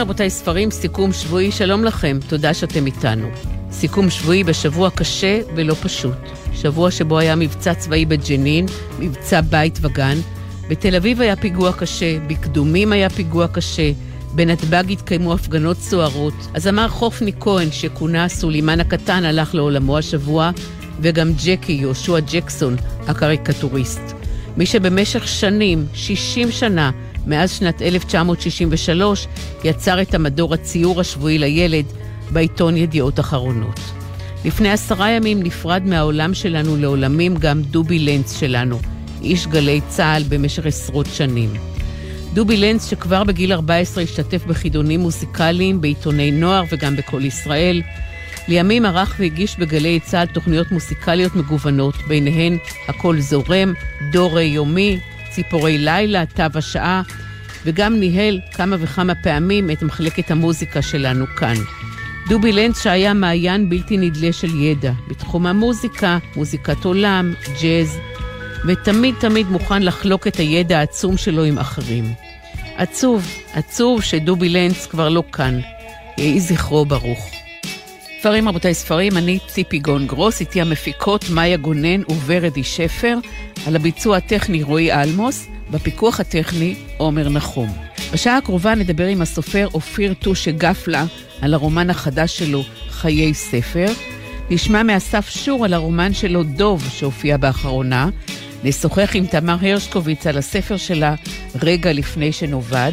רבותיי ספרים, סיכום שבועי, שלום לכם, תודה שאתם איתנו. סיכום שבועי בשבוע קשה ולא פשוט. שבוע שבו היה מבצע צבאי בג'נין, מבצע בית וגן. בתל אביב היה פיגוע קשה, בקדומים היה פיגוע קשה, בנתב"ג התקיימו הפגנות סוערות. הזמר חופני כהן, שכונה סולימן הקטן, הלך לעולמו השבוע, וגם ג'קי, יהושע ג'קסון, הקריקטוריסט. מי שבמשך שנים, 60 שנה, מאז שנת 1963, יצר את המדור הציור השבועי לילד בעיתון ידיעות אחרונות. לפני עשרה ימים נפרד מהעולם שלנו לעולמים גם דובי לנץ שלנו, איש גלי צה"ל במשך עשרות שנים. דובי לנץ, שכבר בגיל 14 השתתף בחידונים מוזיקליים, בעיתוני נוער וגם בקול ישראל, לימים ערך והגיש בגלי צה"ל תוכניות מוזיקליות מגוונות, ביניהן "הקול זורם", "דורי יומי", "ציפורי לילה", "תו השעה", וגם ניהל כמה וכמה פעמים את מחלקת המוזיקה שלנו כאן. דובי לנץ שהיה מעיין בלתי נדלה של ידע בתחום המוזיקה, מוזיקת עולם, ג'אז, ותמיד תמיד מוכן לחלוק את הידע העצום שלו עם אחרים. עצוב, עצוב שדובי לנץ כבר לא כאן. יהי זכרו ברוך. ספרים רבותיי ספרים, אני ציפי גון גרוס, איתי המפיקות מאיה גונן וורדי שפר, על הביצוע הטכני רועי אלמוס, בפיקוח הטכני עומר נחום. בשעה הקרובה נדבר עם הסופר אופיר טושה גפלה על הרומן החדש שלו, חיי ספר. נשמע מאסף שור על הרומן שלו, דוב, שהופיע באחרונה. נשוחח עם תמר הרשקוביץ על הספר שלה, רגע לפני שנאבד.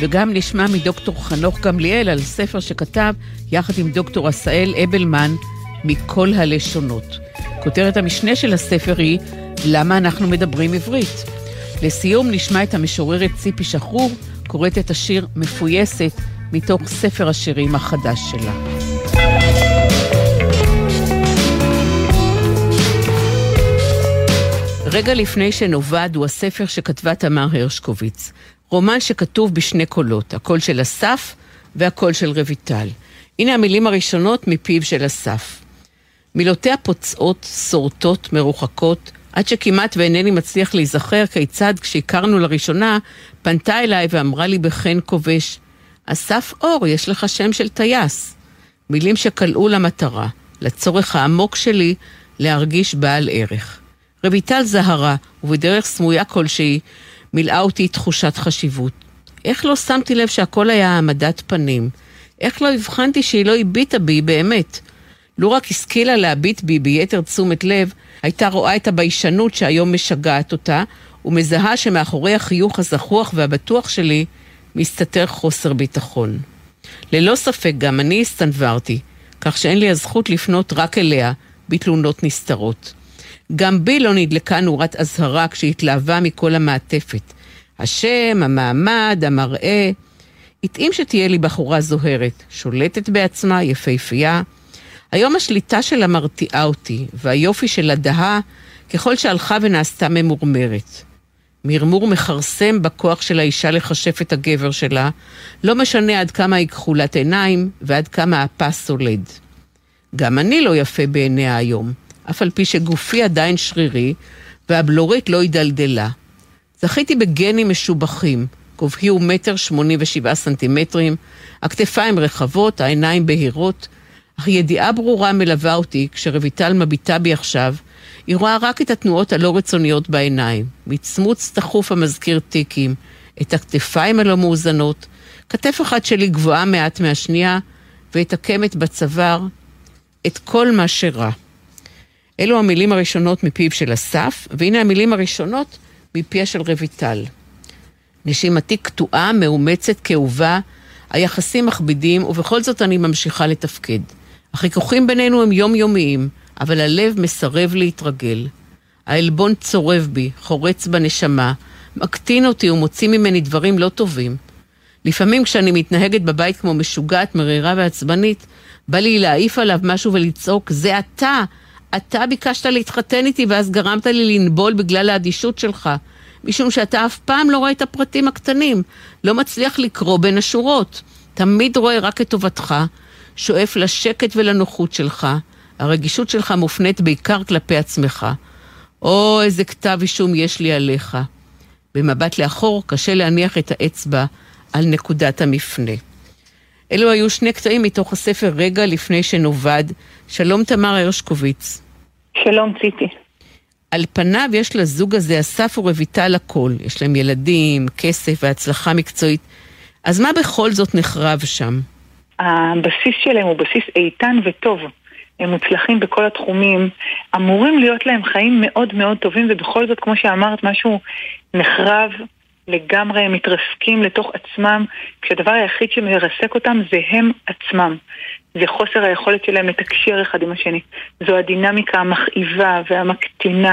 וגם נשמע מדוקטור חנוך גמליאל על ספר שכתב יחד עם דוקטור עשאל אבלמן, מכל הלשונות. כותרת המשנה של הספר היא למה אנחנו מדברים עברית. לסיום נשמע את המשוררת ציפי שחרור קוראת את השיר מפויסת מתוך ספר השירים החדש שלה. רגע לפני שנאבד הוא הספר שכתבה תמר הרשקוביץ. רומן שכתוב בשני קולות, הקול של אסף והקול של רויטל. הנה המילים הראשונות מפיו של אסף. מילותיה פוצעות, שורטות, מרוחקות, עד שכמעט ואינני מצליח להיזכר כיצד כשהכרנו לראשונה, פנתה אליי ואמרה לי בחן כובש, אסף אור, יש לך שם של טייס. מילים שקלעו למטרה, לצורך העמוק שלי להרגיש בעל ערך. רויטל זהרה, ובדרך סמויה כלשהי, מילאה אותי תחושת חשיבות. איך לא שמתי לב שהכל היה העמדת פנים? איך לא הבחנתי שהיא לא הביטה בי באמת? לו רק השכילה להביט בי ביתר תשומת לב, הייתה רואה את הביישנות שהיום משגעת אותה, ומזהה שמאחורי החיוך הזחוח והבטוח שלי מסתתר חוסר ביטחון. ללא ספק גם אני הסתנוורתי, כך שאין לי הזכות לפנות רק אליה בתלונות נסתרות. גם בי לא נדלקה נורת אזהרה כשהתלהבה מכל המעטפת. השם, המעמד, המראה. התאים שתהיה לי בחורה זוהרת, שולטת בעצמה, יפהפייה. היום השליטה שלה מרתיעה אותי, והיופי שלה דהה ככל שהלכה ונעשתה ממורמרת. מרמור מכרסם בכוח של האישה לכשף את הגבר שלה, לא משנה עד כמה היא כחולת עיניים ועד כמה הפס סולד. גם אני לא יפה בעיניה היום. אף על פי שגופי עדיין שרירי, והבלורית לא הידלדלה. זכיתי בגנים משובחים, גובהי הוא מטר שמונים ושבעה סנטימטרים, הכתפיים רחבות, העיניים בהירות, אך ידיעה ברורה מלווה אותי כשרויטל מביטה בי עכשיו, היא רואה רק את התנועות הלא רצוניות בעיניים, מצמוץ תכוף המזכיר טיקים, את הכתפיים הלא מאוזנות, כתף אחת שלי גבוהה מעט מהשנייה, ואת הקמת בצוואר, את כל מה שרע. אלו המילים הראשונות מפיו של אסף, והנה המילים הראשונות מפיה של רויטל. נשימתי קטועה, מאומצת, כאובה, היחסים מכבידים, ובכל זאת אני ממשיכה לתפקד. החיכוכים בינינו הם יומיומיים, אבל הלב מסרב להתרגל. העלבון צורב בי, חורץ בנשמה, מקטין אותי ומוציא ממני דברים לא טובים. לפעמים כשאני מתנהגת בבית כמו משוגעת, מרירה ועצבנית, בא לי להעיף עליו משהו ולצעוק, זה אתה! אתה ביקשת להתחתן איתי ואז גרמת לי לנבול בגלל האדישות שלך. משום שאתה אף פעם לא רואה את הפרטים הקטנים, לא מצליח לקרוא בין השורות. תמיד רואה רק את טובתך, שואף לשקט ולנוחות שלך. הרגישות שלך מופנית בעיקר כלפי עצמך. או איזה כתב אישום יש לי עליך. במבט לאחור קשה להניח את האצבע על נקודת המפנה. אלו היו שני קטעים מתוך הספר רגע לפני שנאבד. שלום תמר הרשקוביץ. שלום ציפי. על פניו יש לזוג הזה, אסף ורויטל, הכל. יש להם ילדים, כסף והצלחה מקצועית. אז מה בכל זאת נחרב שם? הבסיס שלהם הוא בסיס איתן וטוב. הם מוצלחים בכל התחומים, אמורים להיות להם חיים מאוד מאוד טובים, ובכל זאת, כמו שאמרת, משהו נחרב, לגמרי מתרסקים לתוך עצמם, כשהדבר היחיד שמרסק אותם זה הם עצמם. זה חוסר היכולת שלהם לתקשר אחד עם השני. זו הדינמיקה המכאיבה והמקטינה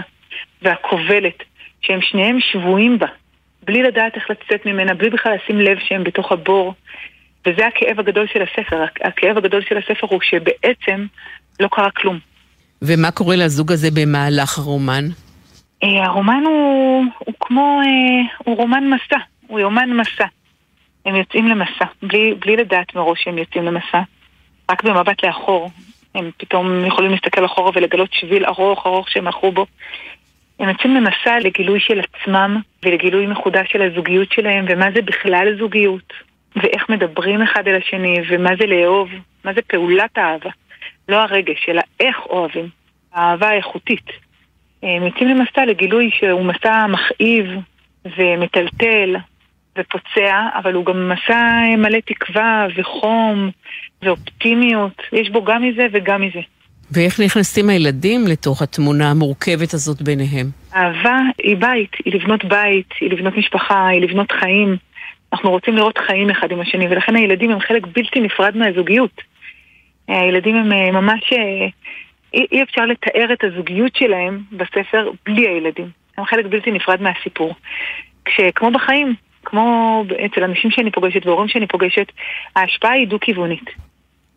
והכובלת, שהם שניהם שבויים בה, בלי לדעת איך לצאת ממנה, בלי בכלל לשים לב שהם בתוך הבור. וזה הכאב הגדול של הספר. הכאב הגדול של הספר הוא שבעצם לא קרה כלום. ומה קורה לזוג הזה במהלך הרומן? אה, הרומן הוא, הוא כמו, אה, הוא רומן מסע, הוא יומן מסע. הם יוצאים למסע, בלי, בלי לדעת מראש שהם יוצאים למסע. רק במבט לאחור, הם פתאום יכולים להסתכל אחורה ולגלות שביל ארוך ארוך שהם הלכו בו. הם יוצאים למסע לגילוי של עצמם ולגילוי מחודש של הזוגיות שלהם ומה זה בכלל זוגיות ואיך מדברים אחד אל השני ומה זה לאהוב, מה זה פעולת האהבה. לא הרגש, אלא איך אוהבים. האהבה האיכותית. הם יוצאים למסע לגילוי שהוא מסע מכאיב ומטלטל ופוצע, אבל הוא גם מסע מלא תקווה וחום ואופטימיות. יש בו גם מזה וגם מזה. ואיך נכנסים הילדים לתוך התמונה המורכבת הזאת ביניהם? אהבה היא בית, היא לבנות בית, היא לבנות משפחה, היא לבנות חיים. אנחנו רוצים לראות חיים אחד עם השני, ולכן הילדים הם חלק בלתי נפרד מהזוגיות. הילדים הם אה, ממש... אי, אי אפשר לתאר את הזוגיות שלהם בספר בלי הילדים. הם חלק בלתי נפרד מהסיפור. כשכמו בחיים, כמו אצל אנשים שאני פוגשת והורים שאני פוגשת, ההשפעה היא דו-כיוונית.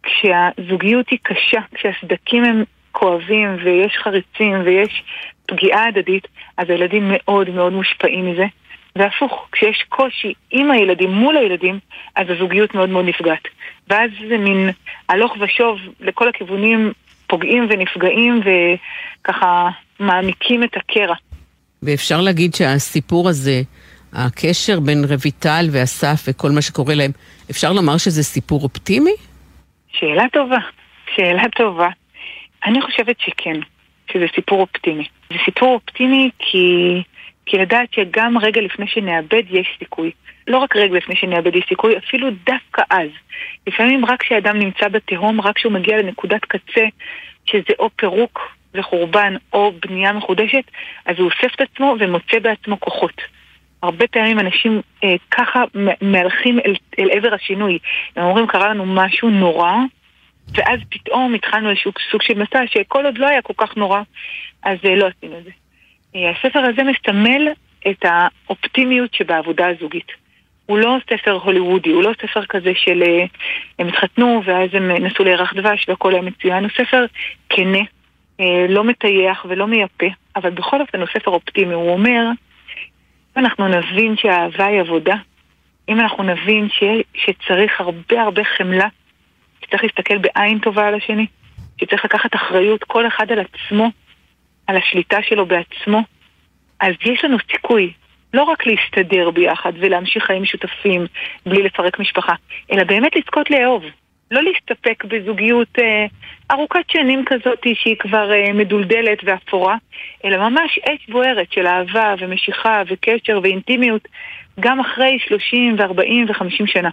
כשהזוגיות היא קשה, כשהסדקים הם כואבים ויש חריצים ויש פגיעה הדדית, אז הילדים מאוד מאוד מושפעים מזה. והפוך, כשיש קושי עם הילדים, מול הילדים, אז הזוגיות מאוד מאוד נפגעת. ואז זה מין הלוך ושוב לכל הכיוונים פוגעים ונפגעים וככה מעמיקים את הקרע. ואפשר להגיד שהסיפור הזה, הקשר בין רויטל ואסף וכל מה שקורה להם, אפשר לומר שזה סיפור אופטימי? שאלה טובה, שאלה טובה. אני חושבת שכן, שזה סיפור אופטימי. זה סיפור אופטימי כי, כי לדעת שגם רגע לפני שנאבד יש סיכוי. לא רק רגע לפני שנאבד יש סיכוי, אפילו דווקא אז. לפעמים רק כשאדם נמצא בתהום, רק כשהוא מגיע לנקודת קצה, שזה או פירוק וחורבן או בנייה מחודשת, אז הוא אוסף את עצמו ומוצא בעצמו כוחות. הרבה פעמים אנשים אה, ככה מהלכים אל, אל עבר השינוי. הם אומרים, קרה לנו משהו נורא, ואז פתאום התחלנו איזשהו סוג של מסע שכל עוד לא היה כל כך נורא, אז אה, לא עשינו את זה. אה, הספר הזה מסמל את האופטימיות שבעבודה הזוגית. הוא לא ספר הוליוודי, הוא לא ספר כזה של אה, הם התחתנו ואז הם נסעו לירח דבש והכל היה מצוין, הוא ספר כנה, אה, לא מטייח ולא מייפה, אבל בכל אופן הוא ספר אופטימי, הוא אומר אם אנחנו נבין שהאהבה היא עבודה, אם אנחנו נבין ש... שצריך הרבה הרבה חמלה, שצריך להסתכל בעין טובה על השני, שצריך לקחת אחריות כל אחד על עצמו, על השליטה שלו בעצמו, אז יש לנו סיכוי לא רק להסתדר ביחד ולהמשיך חיים משותפים בלי לפרק משפחה, אלא באמת לזכות לאהוב. לא להסתפק בזוגיות אה, ארוכת שנים כזאת שהיא כבר אה, מדולדלת ואפורה, אלא ממש אש בוערת של אהבה ומשיכה וקשר ואינטימיות גם אחרי 30 ו-40 ו-50 שנה.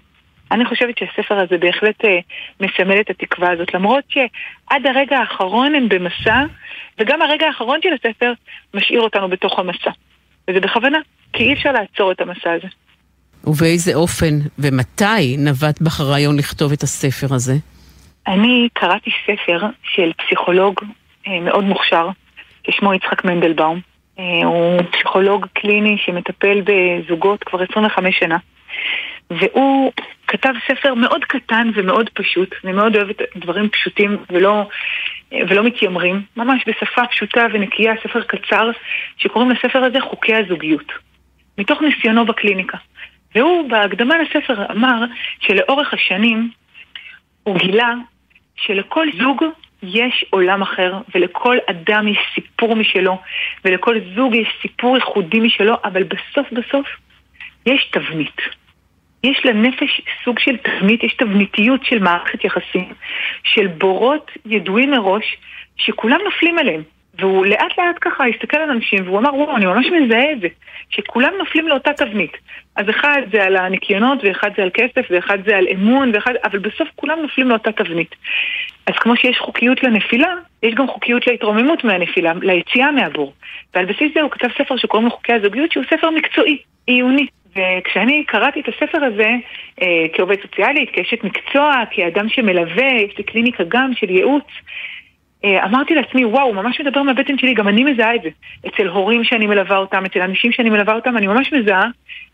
אני חושבת שהספר הזה בהחלט אה, מסמל את התקווה הזאת, למרות שעד הרגע האחרון הם במסע, וגם הרגע האחרון של הספר משאיר אותנו בתוך המסע. וזה בכוונה, כי אי אפשר לעצור את המסע הזה. ובאיזה אופן ומתי נבט בך הרעיון לכתוב את הספר הזה? אני קראתי ספר של פסיכולוג אה, מאוד מוכשר, ששמו יצחק מנדלבאום. אה, הוא פסיכולוג קליני שמטפל בזוגות כבר 25 שנה. והוא כתב ספר מאוד קטן ומאוד פשוט, אני מאוד אוהבת דברים פשוטים ולא, ולא מתיימרים, ממש בשפה פשוטה ונקייה, ספר קצר, שקוראים לספר הזה חוקי הזוגיות, מתוך ניסיונו בקליניקה. והוא בהקדמה לספר אמר שלאורך השנים הוא גילה שלכל זוג יש עולם אחר, ולכל אדם יש סיפור משלו, ולכל זוג יש סיפור ייחודי משלו, אבל בסוף בסוף יש תבנית. יש לנפש סוג של תבנית, יש תבניתיות של מערכת יחסים, של בורות ידועים מראש, שכולם נופלים עליהם. והוא לאט לאט ככה הסתכל על אנשים והוא אמר, וואו, אני ממש מזהה את זה, שכולם נופלים לאותה תבנית. אז אחד זה על הניקיונות, ואחד זה על כסף, ואחד זה על אמון, ואחד... אבל בסוף כולם נופלים לאותה תבנית. אז כמו שיש חוקיות לנפילה, יש גם חוקיות להתרוממות מהנפילה, ליציאה מהבור. ועל בסיס זה הוא כתב ספר שקוראים לו חוקי הזוגיות, שהוא ספר מקצועי, עיוני. וכשאני קראתי את הספר הזה אה, כעובד סוציאלית, כאשת מקצוע, כאדם שמלווה, יש לי קליניקה גם של ייעוץ, אה, אמרתי לעצמי, וואו, ממש מדבר מהבטן שלי, גם אני מזהה את זה. אצל הורים שאני מלווה אותם, אצל אנשים שאני מלווה אותם, אני ממש מזהה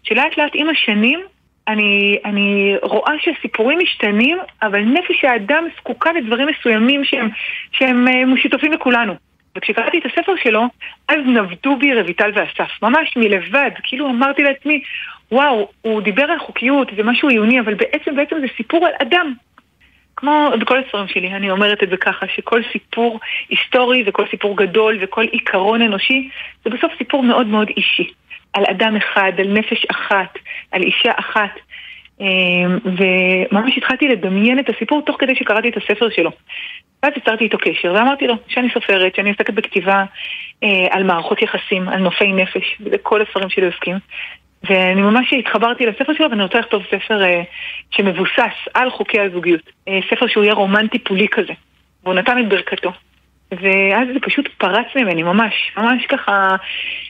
שלאט לאט עם השנים אני, אני רואה שהסיפורים משתנים, אבל נפש האדם זקוקה לדברים מסוימים שהם, שהם אה, משותפים לכולנו. וכשקראתי את הספר שלו, אז נבטו בי רויטל ואסף, ממש מלבד, כאילו אמרתי לעצמי, וואו, הוא דיבר על חוקיות, זה משהו עיוני, אבל בעצם, בעצם זה סיפור על אדם. כמו בכל הספרים שלי, אני אומרת את זה ככה, שכל סיפור היסטורי וכל סיפור גדול וכל עיקרון אנושי, זה בסוף סיפור מאוד מאוד אישי. על אדם אחד, על נפש אחת, על אישה אחת. אמ, וממש התחלתי לדמיין את הסיפור תוך כדי שקראתי את הספר שלו. ואז יצרתי איתו קשר, ואמרתי לו שאני סופרת, שאני עוסקת בכתיבה אה, על מערכות יחסים, על נופי נפש, וזה כל הספרים שלי עוסקים. ואני ממש התחברתי לספר שלו, ואני רוצה לכתוב ספר אה, שמבוסס על חוקי הזוגיות. אה, ספר שהוא יהיה רומן טיפולי כזה. והוא נתן את ברכתו. ואז זה פשוט פרץ ממני, ממש, ממש ככה,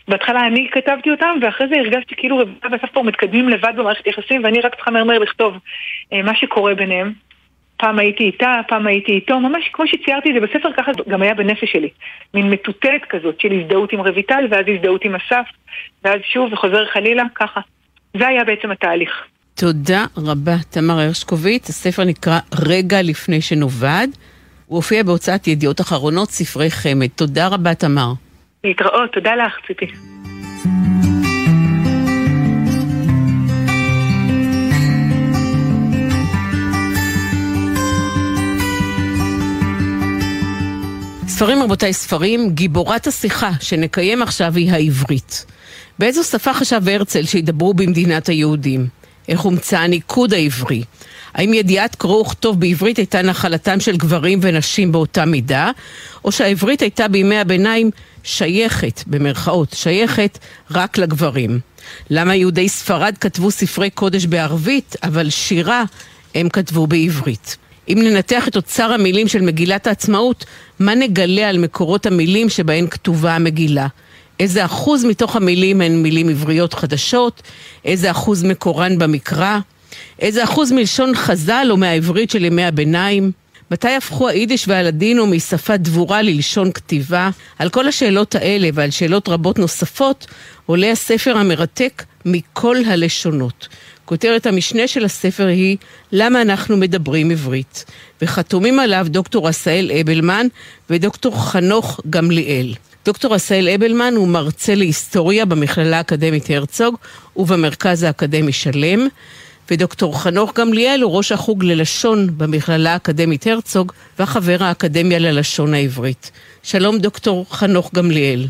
בהתחלה אני כתבתי אותם, ואחרי זה הרגשתי כאילו רבקה וסבתא מתקדמים לבד במערכת יחסים, ואני רק צריכה מהר לכתוב אה, מה שקורה ביניהם. פעם הייתי איתה, פעם הייתי איתו, ממש כמו שציירתי את זה בספר, ככה גם היה בנפש שלי. מין מטוטלת כזאת של הזדהות עם רויטל, ואז הזדהות עם אסף, ואז שוב וחוזר חלילה, ככה. זה היה בעצם התהליך. תודה רבה, תמר הרשקוביץ. הספר נקרא רגע לפני שנובד. הוא הופיע בהוצאת ידיעות אחרונות, ספרי חמד. תודה רבה, תמר. להתראות, תודה לך, ציפי. ספרים רבותיי, ספרים, גיבורת השיחה שנקיים עכשיו היא העברית. באיזו שפה חשב הרצל שידברו במדינת היהודים? איך הומצא הניקוד העברי? האם ידיעת קרוא וכתוב בעברית הייתה נחלתם של גברים ונשים באותה מידה, או שהעברית הייתה בימי הביניים שייכת, במרכאות, שייכת רק לגברים? למה יהודי ספרד כתבו ספרי קודש בערבית, אבל שירה הם כתבו בעברית? אם ננתח את אוצר המילים של מגילת העצמאות, מה נגלה על מקורות המילים שבהן כתובה המגילה? איזה אחוז מתוך המילים הן מילים עבריות חדשות? איזה אחוז מקורן במקרא? איזה אחוז מלשון חז"ל או מהעברית של ימי הביניים? מתי הפכו היידיש והלדינו משפה דבורה ללשון כתיבה? על כל השאלות האלה ועל שאלות רבות נוספות עולה הספר המרתק מכל הלשונות. כותרת המשנה של הספר היא למה אנחנו מדברים עברית, וחתומים עליו דוקטור עשאל אבלמן ודוקטור חנוך גמליאל. דוקטור עשאל אבלמן הוא מרצה להיסטוריה במכללה האקדמית הרצוג ובמרכז האקדמי שלם, ודוקטור חנוך גמליאל הוא ראש החוג ללשון במכללה האקדמית הרצוג והחבר האקדמיה ללשון העברית. שלום דוקטור חנוך גמליאל.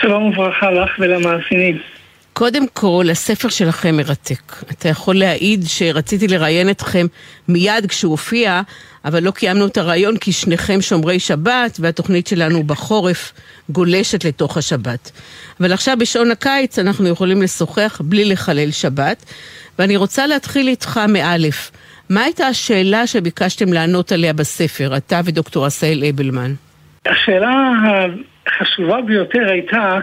שלום וברכה לך ולמאזינים. קודם כל, הספר שלכם מרתק. אתה יכול להעיד שרציתי לראיין אתכם מיד כשהוא הופיע, אבל לא קיימנו את הרעיון כי שניכם שומרי שבת, והתוכנית שלנו בחורף גולשת לתוך השבת. אבל עכשיו בשעון הקיץ אנחנו יכולים לשוחח בלי לחלל שבת, ואני רוצה להתחיל איתך מאלף. מה הייתה השאלה שביקשתם לענות עליה בספר, אתה ודוקטור עשאל אבלמן? השאלה החשובה ביותר הייתה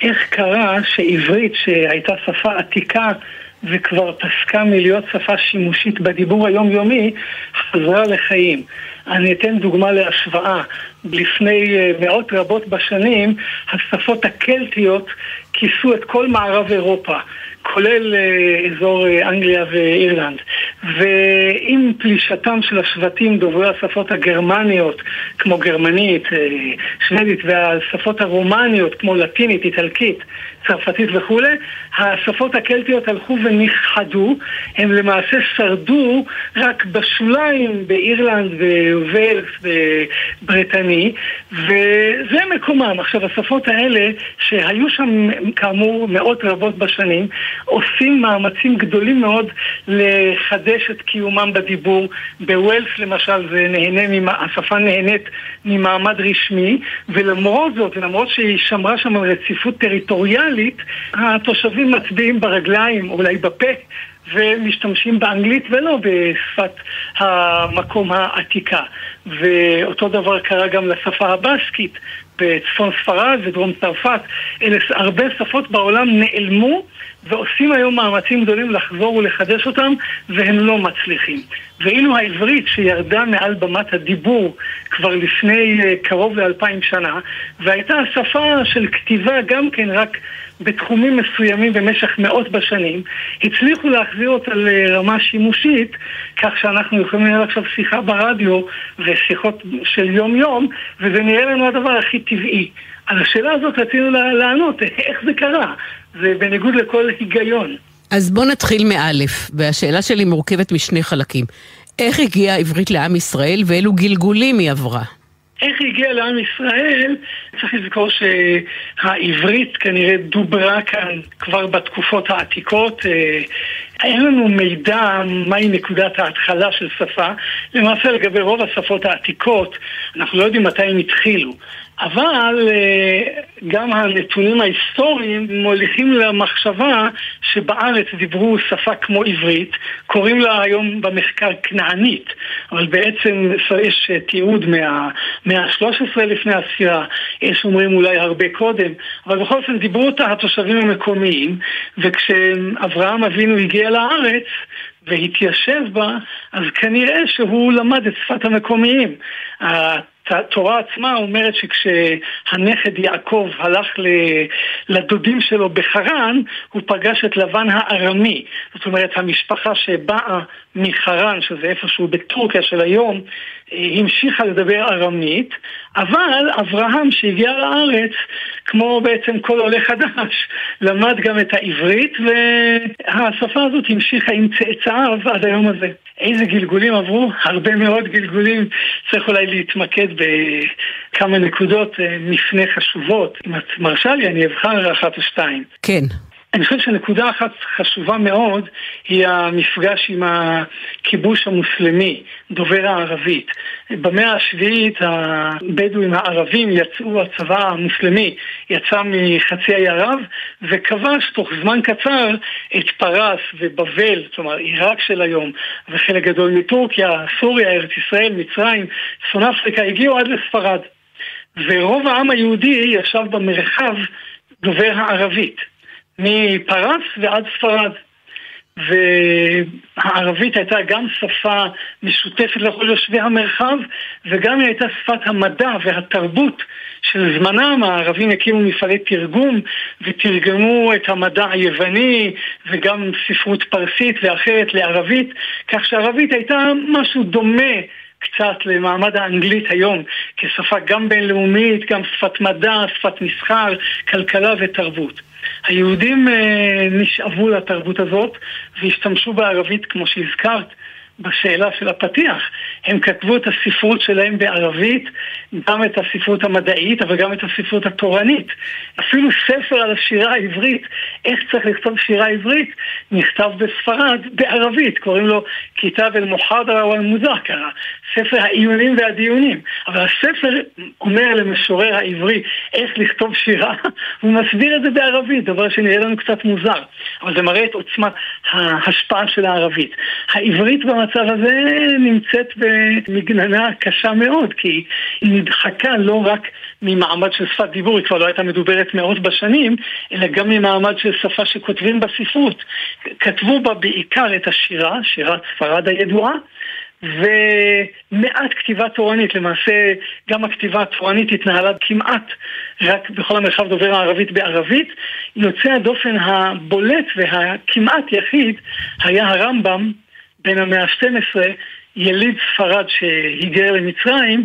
איך קרה שעברית, שהייתה שפה עתיקה וכבר פסקה מלהיות שפה שימושית בדיבור היומיומי, חזרה לחיים. אני אתן דוגמה להשוואה. לפני אה, מאות רבות בשנים, השפות הקלטיות כיסו את כל מערב אירופה. כולל אה, אזור אה, אנגליה ואירלנד. ועם פלישתם של השבטים דוברי השפות הגרמניות, כמו גרמנית, אה, שוודית, והשפות הרומניות, כמו לטינית, איטלקית, צרפתית וכולי, השפות הקלטיות הלכו ונכחדו, הם למעשה שרדו רק בשוליים באירלנד וווילס ובריטני, וזה מקומם. עכשיו, השפות האלה, שהיו שם כאמור מאות רבות בשנים, עושים מאמצים גדולים מאוד לחדש את קיומם בדיבור. בווילס למשל זה נהנה, השפה נהנית ממעמד רשמי, ולמרות זאת, ולמרות שהיא שמרה שם על רציפות טריטוריאלית, התושבים מצביעים ברגליים, אולי בפה. ומשתמשים באנגלית ולא בשפת המקום העתיקה. ואותו דבר קרה גם לשפה הבסקית בצפון ספרד ודרום צרפת. אלה הרבה שפות בעולם נעלמו ועושים היום מאמצים גדולים לחזור ולחדש אותם והם לא מצליחים. ואילו העברית שירדה מעל במת הדיבור כבר לפני אה, קרוב לאלפיים שנה והייתה שפה של כתיבה גם כן רק בתחומים מסוימים במשך מאות בשנים, הצליחו להחזיר אותה לרמה שימושית, כך שאנחנו יכולים לנהל עכשיו שיחה ברדיו ושיחות של יום-יום, וזה נראה לנו הדבר הכי טבעי. על השאלה הזאת רצינו לענות, איך זה קרה? זה בניגוד לכל היגיון. אז בואו נתחיל מאלף, והשאלה שלי מורכבת משני חלקים. איך הגיעה העברית לעם ישראל ואילו גלגולים היא עברה? איך היא הגיעה לעם ישראל, צריך לזכור שהעברית כנראה דוברה כאן כבר בתקופות העתיקות. אה, אין לנו מידע מהי נקודת ההתחלה של שפה. למעשה לגבי רוב השפות העתיקות, אנחנו לא יודעים מתי הם התחילו. אבל אה, גם הנתונים ההיסטוריים מוליכים למחשבה שבארץ דיברו שפה כמו עברית, קוראים לה היום במחקר כנענית, אבל בעצם יש תיעוד מהמאה ה-13 לפני הספירה, יש אומרים אולי הרבה קודם, אבל בכל אופן דיברו אותה התושבים המקומיים, וכשאברהם אבינו הגיע לארץ, והתיישב בה, אז כנראה שהוא למד את שפת המקומיים. התורה עצמה אומרת שכשהנכד יעקב הלך לדודים שלו בחרן, הוא פגש את לבן הארמי. זאת אומרת, המשפחה שבאה מחרן, שזה איפשהו בטורקיה של היום, המשיכה לדבר ארמית, אבל אברהם שהגיע לארץ, כמו בעצם כל עולה חדש, למד גם את העברית, והשפה הזאת המשיכה עם צאצאיו עד היום הזה. איזה גלגולים עברו? הרבה מאוד גלגולים. צריך אולי להתמקד בכמה נקודות אה, מפנה חשובות. אם את מרשה לי, אני אבחר אחת או שתיים. כן. אני חושב שנקודה אחת חשובה מאוד היא המפגש עם הכיבוש המוסלמי, דובר הערבית. במאה השביעית הבדואים הערבים יצאו, הצבא המוסלמי יצא מחצי האי ערב וכבש תוך זמן קצר את פרס ובבל, כלומר עיראק של היום, וחלק גדול מטורקיה, סוריה, ארץ ישראל, מצרים, צפון אפריקה, הגיעו עד לספרד. ורוב העם היהודי ישב במרחב דובר הערבית. מפרס ועד ספרד. והערבית הייתה גם שפה משותפת לכל יושבי המרחב וגם היא הייתה שפת המדע והתרבות של זמנם. הערבים הקימו מפעלי תרגום ותרגמו את המדע היווני וגם ספרות פרסית ואחרת לערבית, כך שערבית הייתה משהו דומה קצת למעמד האנגלית היום כשפה גם בינלאומית, גם שפת מדע, שפת מסחר, כלכלה ותרבות. היהודים אה, נשאבו לתרבות הזאת והשתמשו בערבית כמו שהזכרת בשאלה של הפתיח. הם כתבו את הספרות שלהם בערבית, גם את הספרות המדעית, אבל גם את הספרות התורנית. אפילו ספר על השירה העברית, איך צריך לכתוב שירה עברית, נכתב בספרד בערבית, קוראים לו כיתב אל-מוחדרה או אל-מוזכרה, ספר העיונים והדיונים. אבל הספר אומר למשורר העברי איך לכתוב שירה, הוא מסביר את זה בערבית, דבר שנראה לנו קצת מוזר. אבל זה מראה את עוצמת ההשפעה של הערבית. העברית במצב הזה נמצאת במגננה קשה מאוד, כי היא נדחקה לא רק ממעמד של שפת דיבור, היא כבר לא הייתה מדוברת מאות בשנים, אלא גם ממעמד של שפה שכותבים בספרות. כתבו בה בעיקר את השירה, שירת ספרד הידועה, ומעט כתיבה תורנית, למעשה גם הכתיבה התורנית התנהלה כמעט רק בכל המרחב דובר הערבית בערבית. יוצא הדופן הבולט והכמעט יחיד היה הרמב"ם בין המאה ה-12, יליד ספרד שהיגר למצרים,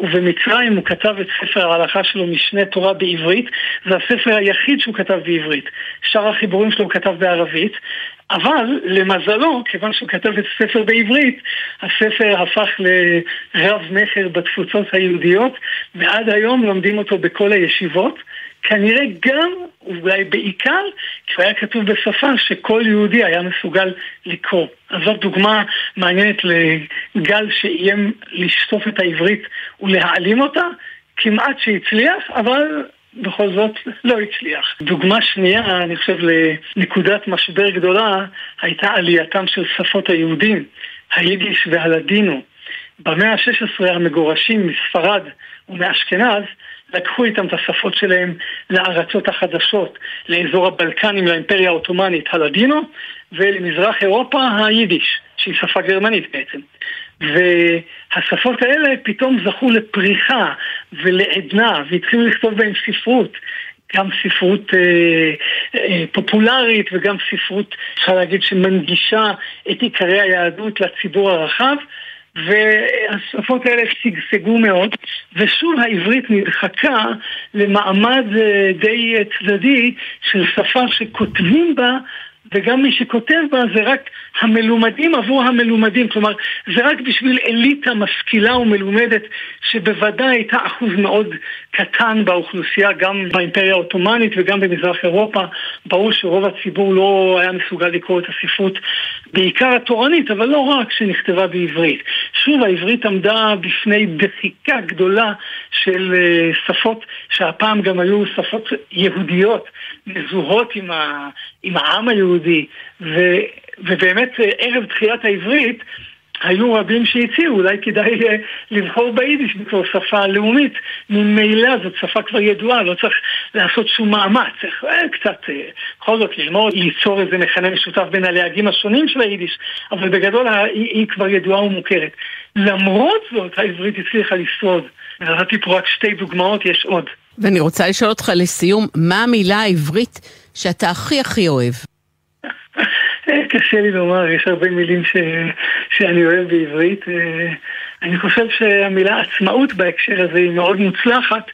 ובמצרים הוא כתב את ספר ההלכה שלו משנה תורה בעברית, זה הספר היחיד שהוא כתב בעברית. שאר החיבורים שלו הוא כתב בערבית, אבל למזלו, כיוון שהוא כתב את הספר בעברית, הספר הפך לרב מכר בתפוצות היהודיות, ועד היום לומדים אותו בכל הישיבות. כנראה גם, אולי בעיקר, כי היה כתוב בשפה שכל יהודי היה מסוגל לקרוא. אז זאת דוגמה מעניינת לגל שאיים לשטוף את העברית ולהעלים אותה, כמעט שהצליח, אבל בכל זאת לא הצליח. דוגמה שנייה, אני חושב, לנקודת משבר גדולה, הייתה עלייתם של שפות היהודים, היידיש והלדינו. במאה ה-16 המגורשים מספרד ומאשכנז לקחו איתם את השפות שלהם לארצות החדשות, לאזור הבלקנים, לאימפריה העות'מאנית, הלדינו, ולמזרח אירופה היידיש, שהיא שפה גרמנית בעצם. והשפות האלה פתאום זכו לפריחה ולעדנה, והתחילו לכתוב בהן ספרות. גם ספרות אה, אה, פופולרית וגם ספרות, אפשר להגיד, שמנגישה את עיקרי היהדות לציבור הרחב. והשפות האלה שגשגו מאוד, ושוב העברית נדחקה למעמד אה, די צדדי של שפה שכותבים בה וגם מי שכותב בה זה רק המלומדים עבור המלומדים, כלומר זה רק בשביל אליטה משכילה ומלומדת שבוודאי הייתה אחוז מאוד קטן באוכלוסייה גם באימפריה העות'מאנית וגם במזרח אירופה. ברור שרוב הציבור לא היה מסוגל לקרוא את הספרות בעיקר התורנית, אבל לא רק שנכתבה בעברית. שוב, העברית עמדה בפני דחיקה גדולה של אה, שפות שהפעם גם היו שפות יהודיות מזוהות עם, ה, עם העם היהודי, ו, ובאמת אה, ערב תחילת העברית היו רבים שהציעו, אולי כדאי אה, לבחור ביידיש בתור שפה לאומית. ממילא זאת שפה כבר ידועה, לא צריך לעשות שום מאמץ. צריך אה, קצת, בכל זאת, ללמוד, ליצור איזה מכנה משותף בין הלהגים השונים של היידיש, אבל בגדול היא, היא כבר ידועה ומוכרת. למרות זאת, העברית הצליחה לשרוד. נתתי פה רק שתי דוגמאות, יש עוד. ואני רוצה לשאול אותך לסיום, מה המילה העברית שאתה הכי הכי אוהב? קשה לי לומר, יש הרבה מילים ש... שאני אוהב בעברית. אה, אני חושב שהמילה עצמאות בהקשר הזה היא מאוד מוצלחת,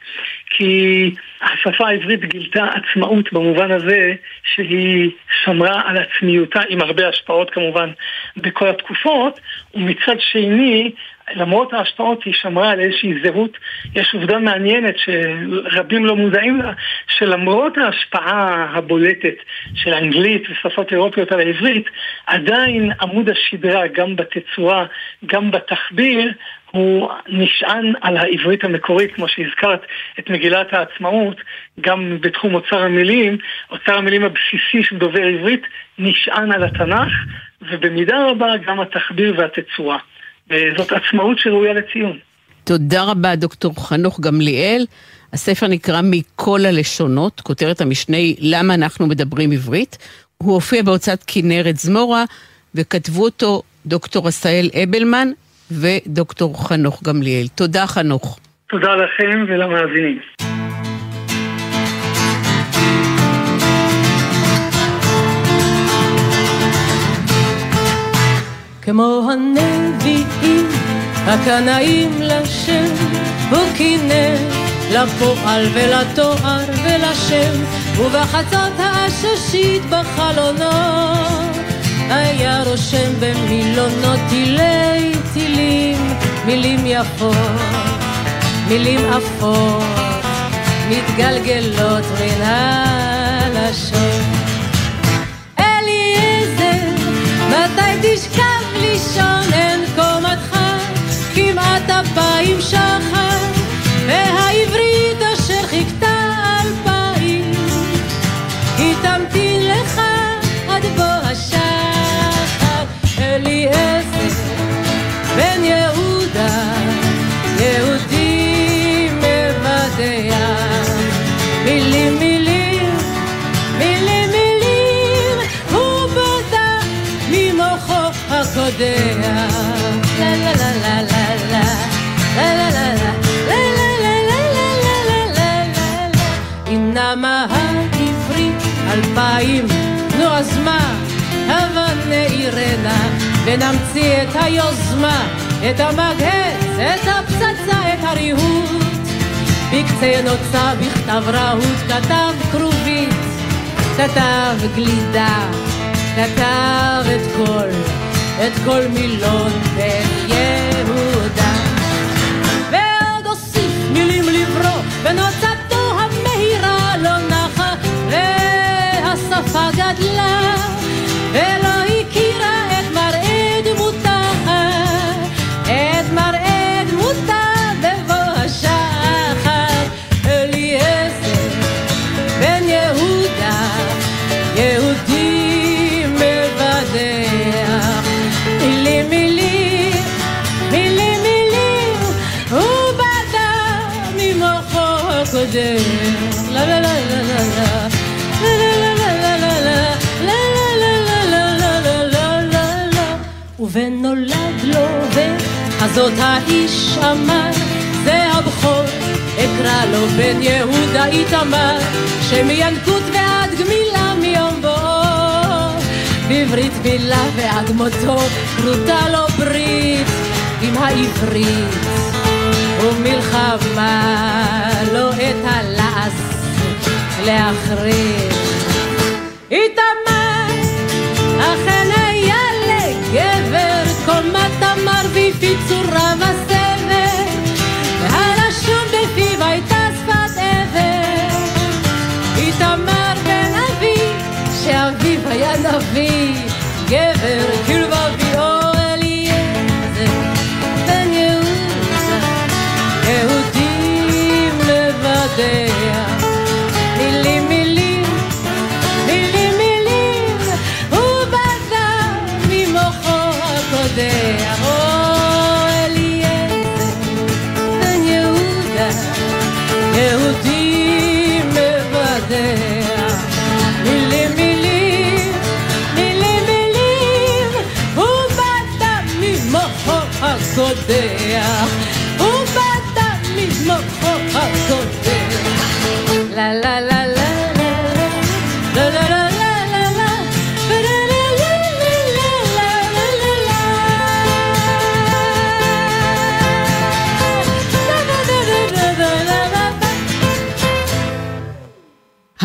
כי השפה העברית גילתה עצמאות במובן הזה שהיא שמרה על עצמיותה, עם הרבה השפעות כמובן בכל התקופות, ומצד שני למרות ההשפעות היא שמרה על איזושהי זהות. יש עובדה מעניינת שרבים לא מודעים לה, שלמרות ההשפעה הבולטת של האנגלית ושפות אירופיות על העברית, עדיין עמוד השדרה, גם בתצורה, גם בתחביר, הוא נשען על העברית המקורית, כמו שהזכרת את מגילת העצמאות, גם בתחום אוצר המילים, אוצר המילים הבסיסי של דובר עברית נשען על התנ"ך, ובמידה רבה גם התחביר והתצורה. וזאת עצמאות שראויה לציון. תודה רבה, דוקטור חנוך גמליאל. הספר נקרא מכל הלשונות, כותרת המשנה היא למה אנחנו מדברים עברית. הוא הופיע בהוצאת כנרת זמורה, וכתבו אותו דוקטור עשהאל אבלמן ודוקטור חנוך גמליאל. תודה, חנוך. תודה לכם ולמאזינים. כמו הנביאים, הקנאים לשם, הוא קינא לפועל ולתואר ולשם, ובחצות העששית בחלונות, היה רושם במילונות תילי תילים, מילים יפות, מילים עפות, מתגלגלות מן הלשון. אליעזר, מתי תשכח לישון אין קומתך, כמעט אפיים שחר, וה... נמה העברית אלפיים, נו אז מה? הבה נעירנה ונמציא את היוזמה, את המגהץ, את הפצצה, את הריהוט. בקצה נוצה בכתב רהוט, כתב כרובית, כתב גלידה, כתב את כל, את כל מילון בן יהודה. ועוד הוסיף מילים לברוא, ונוצתו I forgot love. אמר, זה הבכור, אקרא לו בן יהודה איתמר, שמינקות ועד גמילה מיום בואו, בברית מילה ועד מותו, כרותה לו ברית עם העברית, ומלחמה לא את הלעס להחריב. of me, give it a cute.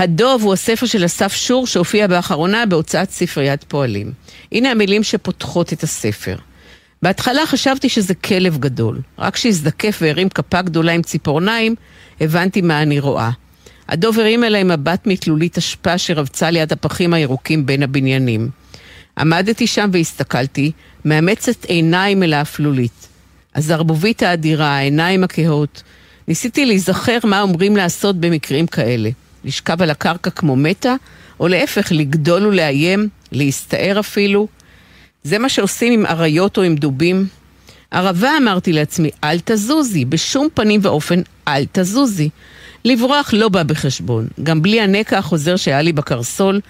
הדוב הוא הספר של אסף שור שהופיע באחרונה בהוצאת ספריית פועלים. הנה המילים שפותחות את הספר. בהתחלה חשבתי שזה כלב גדול. רק כשהזדקף והרים כפה גדולה עם ציפורניים, הבנתי מה אני רואה. הדוב הרים אליי מבט מתלולית אשפה שרבצה ליד הפחים הירוקים בין הבניינים. עמדתי שם והסתכלתי, מאמצת עיניים אל האפלולית. הזרבובית האדירה, העיניים הכהות. ניסיתי להיזכר מה אומרים לעשות במקרים כאלה. לשכב על הקרקע כמו מתה, או להפך, לגדול ולאיים, להסתער אפילו. זה מה שעושים עם אריות או עם דובים. ערבה אמרתי לעצמי, אל תזוזי, בשום פנים ואופן אל תזוזי. לברוח לא בא בחשבון. גם בלי הנקע החוזר שהיה לי בקרסול,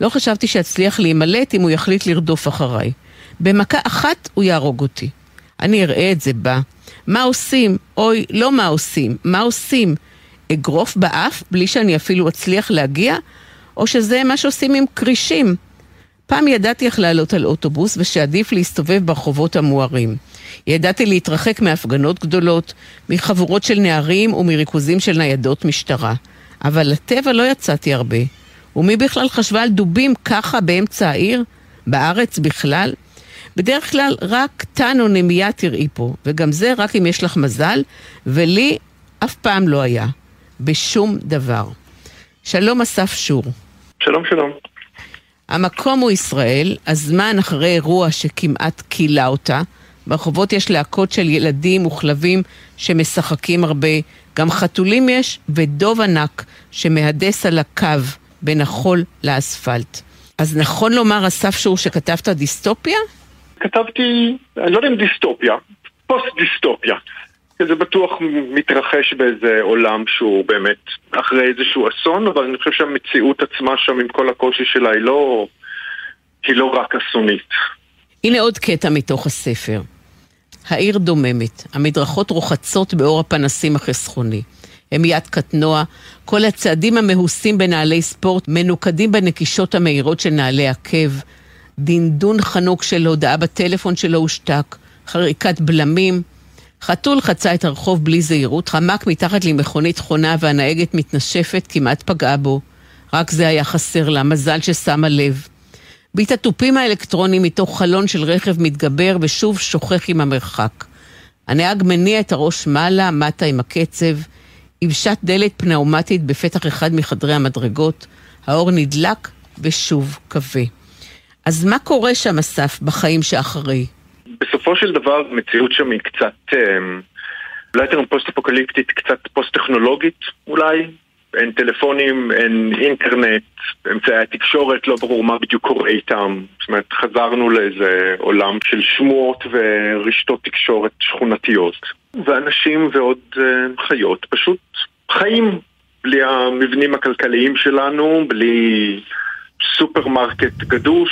לא חשבתי שאצליח להימלט אם הוא יחליט לרדוף אחריי. במכה אחת הוא יהרוג אותי. אני אראה את זה בה. מה עושים? אוי, לא מה עושים, מה עושים? אגרוף באף בלי שאני אפילו אצליח להגיע? או שזה מה שעושים עם כרישים? פעם ידעתי איך לעלות על אוטובוס ושעדיף להסתובב ברחובות המוארים. ידעתי להתרחק מהפגנות גדולות, מחבורות של נערים ומריכוזים של ניידות משטרה. אבל לטבע לא יצאתי הרבה. ומי בכלל חשבה על דובים ככה באמצע העיר? בארץ בכלל? בדרך כלל רק טן או נמייה תראי פה, וגם זה רק אם יש לך מזל, ולי אף פעם לא היה. בשום דבר. שלום אסף שור. שלום שלום. המקום הוא ישראל, הזמן אחרי אירוע שכמעט כילה אותה. ברחובות יש להקות של ילדים וכלבים שמשחקים הרבה. גם חתולים יש, ודוב ענק שמהדס על הקו בין החול לאספלט. אז נכון לומר, אסף שור, שכתבת דיסטופיה? כתבתי, אני לא יודע אם דיסטופיה, פוסט דיסטופיה. זה בטוח מתרחש באיזה עולם שהוא באמת אחרי איזשהו אסון, אבל אני חושב שהמציאות עצמה שם עם כל הקושי שלה היא לא, היא לא רק אסונית. הנה עוד קטע מתוך הספר. העיר דוממת, המדרכות רוחצות באור הפנסים החסכוני. המיית קטנוע, כל הצעדים המהוסים בנעלי ספורט מנוקדים בנקישות המהירות של נעלי עקב, דינדון חנוק של הודעה בטלפון שלא הושתק, חריקת בלמים. חתול חצה את הרחוב בלי זהירות, חמק מתחת למכונית חונה והנהגת מתנשפת, כמעט פגעה בו. רק זה היה חסר לה, מזל ששמה לב. ביט התופים האלקטרוניים מתוך חלון של רכב מתגבר ושוב שוכח עם המרחק. הנהג מניע את הראש מעלה, מטה עם הקצב, יבשת דלת פנאומטית בפתח אחד מחדרי המדרגות, האור נדלק ושוב כבה. אז מה קורה שם, אסף, בחיים שאחרי? בסופו של דבר המציאות שם היא קצת, אולי יותר פוסט-אפוקליפטית, קצת פוסט-טכנולוגית אולי. אין טלפונים, אין אינטרנט, אמצעי התקשורת, לא ברור מה בדיוק קורה איתם. זאת אומרת, חזרנו לאיזה עולם של שמועות ורשתות תקשורת שכונתיות. ואנשים ועוד חיות פשוט חיים בלי המבנים הכלכליים שלנו, בלי סופרמרקט גדוש,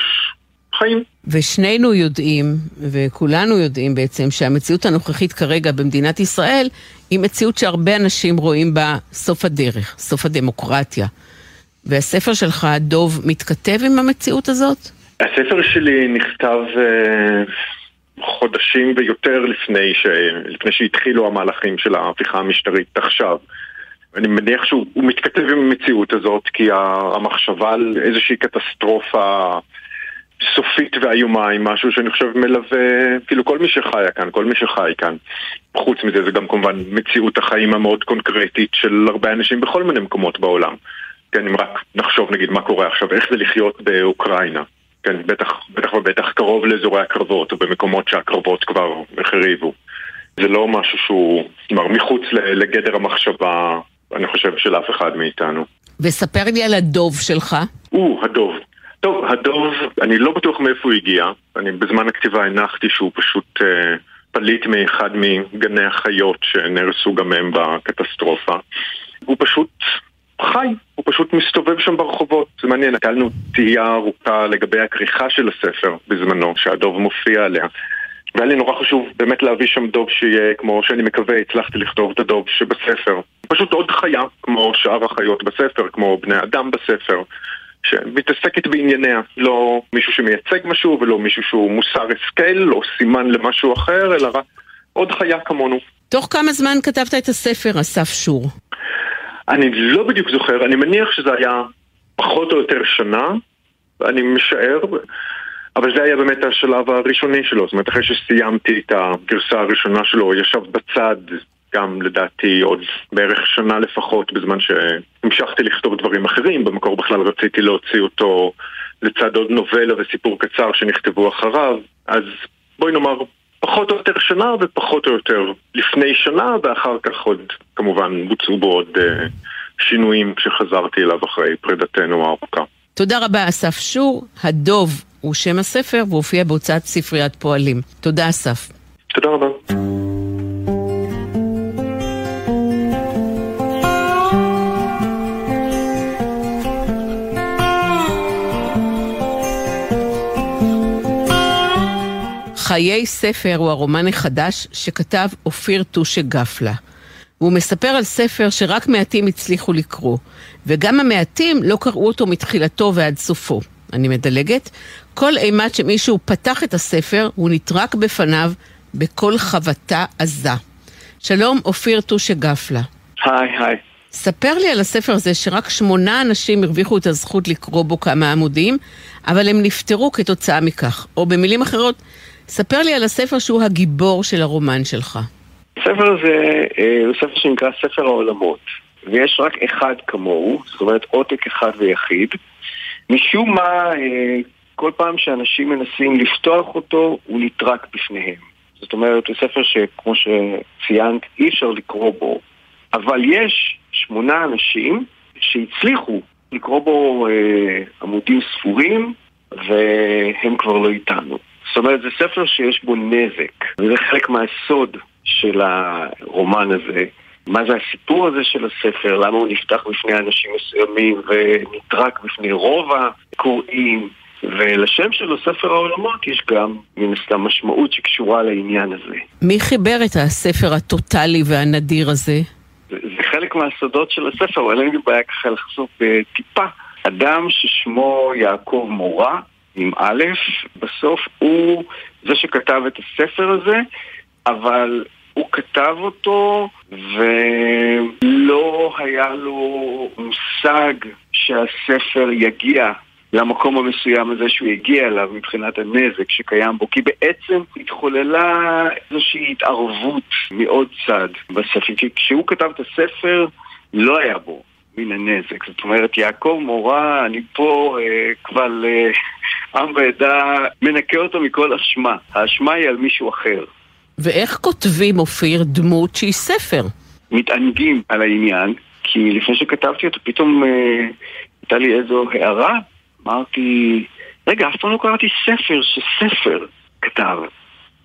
חיים. ושנינו יודעים, וכולנו יודעים בעצם, שהמציאות הנוכחית כרגע במדינת ישראל היא מציאות שהרבה אנשים רואים בה סוף הדרך, סוף הדמוקרטיה. והספר שלך, דוב, מתכתב עם המציאות הזאת? הספר שלי נכתב אה, חודשים ויותר לפני, ש... לפני שהתחילו המהלכים של ההפיכה המשטרית עכשיו. אני מניח שהוא מתכתב עם המציאות הזאת, כי המחשבה על איזושהי קטסטרופה סופית ואיומה היא משהו שאני חושב מלווה אפילו כל מי שחיה כאן, כל מי שחי כאן. חוץ מזה זה גם כמובן מציאות החיים המאוד קונקרטית של הרבה אנשים בכל מיני מקומות בעולם. כן, אם רק נחשוב נגיד מה קורה עכשיו, איך זה לחיות באוקראינה. כן, בטח, בטח ובטח קרוב לאזורי הקרבות או במקומות שהקרבות כבר החריבו. זה לא משהו שהוא, כלומר, מחוץ לגדר המחשבה, אני חושב, של אף אחד מאיתנו. וספר לי על הדוב שלך. או, הדוב. טוב, הדוב, אני לא בטוח מאיפה הוא הגיע. אני בזמן הכתיבה הנחתי שהוא פשוט אה, פליט מאחד מגני החיות שנהרסו גם הם בקטסטרופה. הוא פשוט חי, הוא פשוט מסתובב שם ברחובות. זה מעניין, הייתה לנו תהייה ארוכה לגבי הכריכה של הספר בזמנו, שהדוב מופיע עליה. והיה לי נורא חשוב באמת להביא שם דוב שיהיה, כמו שאני מקווה, הצלחתי לכתוב את הדוב שבספר. פשוט עוד חיה, כמו שאר החיות בספר, כמו בני אדם בספר. שמתעסקת בענייניה, לא מישהו שמייצג משהו ולא מישהו שהוא מוסר השכל או סימן למשהו אחר, אלא רק עוד חיה כמונו. תוך כמה זמן כתבת את הספר, אסף שור? אני לא בדיוק זוכר, אני מניח שזה היה פחות או יותר שנה, אני משער, אבל זה היה באמת השלב הראשוני שלו, זאת אומרת אחרי שסיימתי את הגרסה הראשונה שלו, ישב בצד גם לדעתי עוד בערך שנה לפחות בזמן שהמשכתי לכתוב דברים אחרים, במקור בכלל רציתי להוציא אותו לצד עוד נובלה וסיפור קצר שנכתבו אחריו, אז בואי נאמר פחות או יותר שנה ופחות או יותר לפני שנה ואחר כך עוד כמובן בוצעו בו עוד uh, שינויים כשחזרתי אליו אחרי פרידתנו הארוכה. תודה רבה אסף שור, הדוב הוא שם הספר והופיע בהוצאת ספריית פועלים. תודה אסף. תודה רבה. חיי ספר הוא הרומן החדש שכתב אופיר טושה גפלה. והוא מספר על ספר שרק מעטים הצליחו לקרוא, וגם המעטים לא קראו אותו מתחילתו ועד סופו. אני מדלגת. כל אימת שמישהו פתח את הספר, הוא נטרק בפניו בכל חבטה עזה. שלום, אופיר טושה גפלה. היי, היי. ספר לי על הספר הזה שרק שמונה אנשים הרוויחו את הזכות לקרוא בו כמה עמודים, אבל הם נפטרו כתוצאה מכך. או במילים אחרות, ספר לי על הספר שהוא הגיבור של הרומן שלך. הספר הזה אה, הוא ספר שנקרא ספר העולמות, ויש רק אחד כמוהו, זאת אומרת עותק אחד ויחיד. משום מה, אה, כל פעם שאנשים מנסים לפתוח אותו, הוא נטרק בפניהם. זאת אומרת, הוא ספר שכמו שציינת, אי אפשר לקרוא בו, אבל יש שמונה אנשים שהצליחו לקרוא בו אה, עמודים ספורים, והם כבר לא איתנו. זאת אומרת, זה ספר שיש בו נזק, וזה חלק מהסוד של הרומן הזה. מה זה הסיפור הזה של הספר, למה הוא נפתח בפני אנשים מסוימים ונטרק בפני רוב הקוראים. ולשם שלו, ספר העולמות, יש גם מן הסתם משמעות שקשורה לעניין הזה. מי חיבר את הספר הטוטלי והנדיר הזה? זה, זה חלק מהסודות של הספר, אבל אין לי בעיה ככה לחשוף טיפה. אדם ששמו יעקב מורה, עם א', בסוף הוא זה שכתב את הספר הזה, אבל הוא כתב אותו ולא היה לו מושג שהספר יגיע למקום המסוים הזה שהוא הגיע אליו מבחינת הנזק שקיים בו, כי בעצם התחוללה איזושהי התערבות מעוד צד בספר, כי כשהוא כתב את הספר לא היה בו מן הנזק. זאת אומרת, יעקב מורה, אני פה אה, כבר אה, עם ועדה מנקה אותו מכל אשמה. האשמה היא על מישהו אחר. ואיך כותבים, אופיר, דמות שהיא ספר? מתענגים על העניין, כי לפני שכתבתי אותו, פתאום אה, הייתה לי איזו הערה. אמרתי, רגע, אף פעם לא קראתי ספר שספר כתב.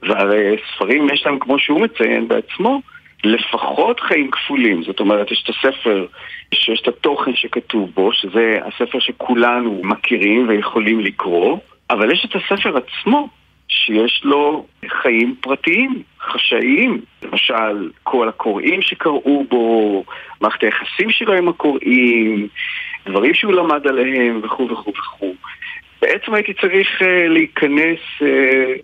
והרי ספרים יש להם, כמו שהוא מציין בעצמו, לפחות חיים כפולים. זאת אומרת, יש את הספר שיש את התוכן שכתוב בו, שזה הספר שכולנו מכירים ויכולים לקרוא, אבל יש את הספר עצמו, שיש לו חיים פרטיים, חשאיים. למשל, כל הקוראים שקראו בו, מערכת היחסים שלו עם הקוראים, דברים שהוא למד עליהם וכו' וכו' וכו'. בעצם הייתי צריך uh, להיכנס uh,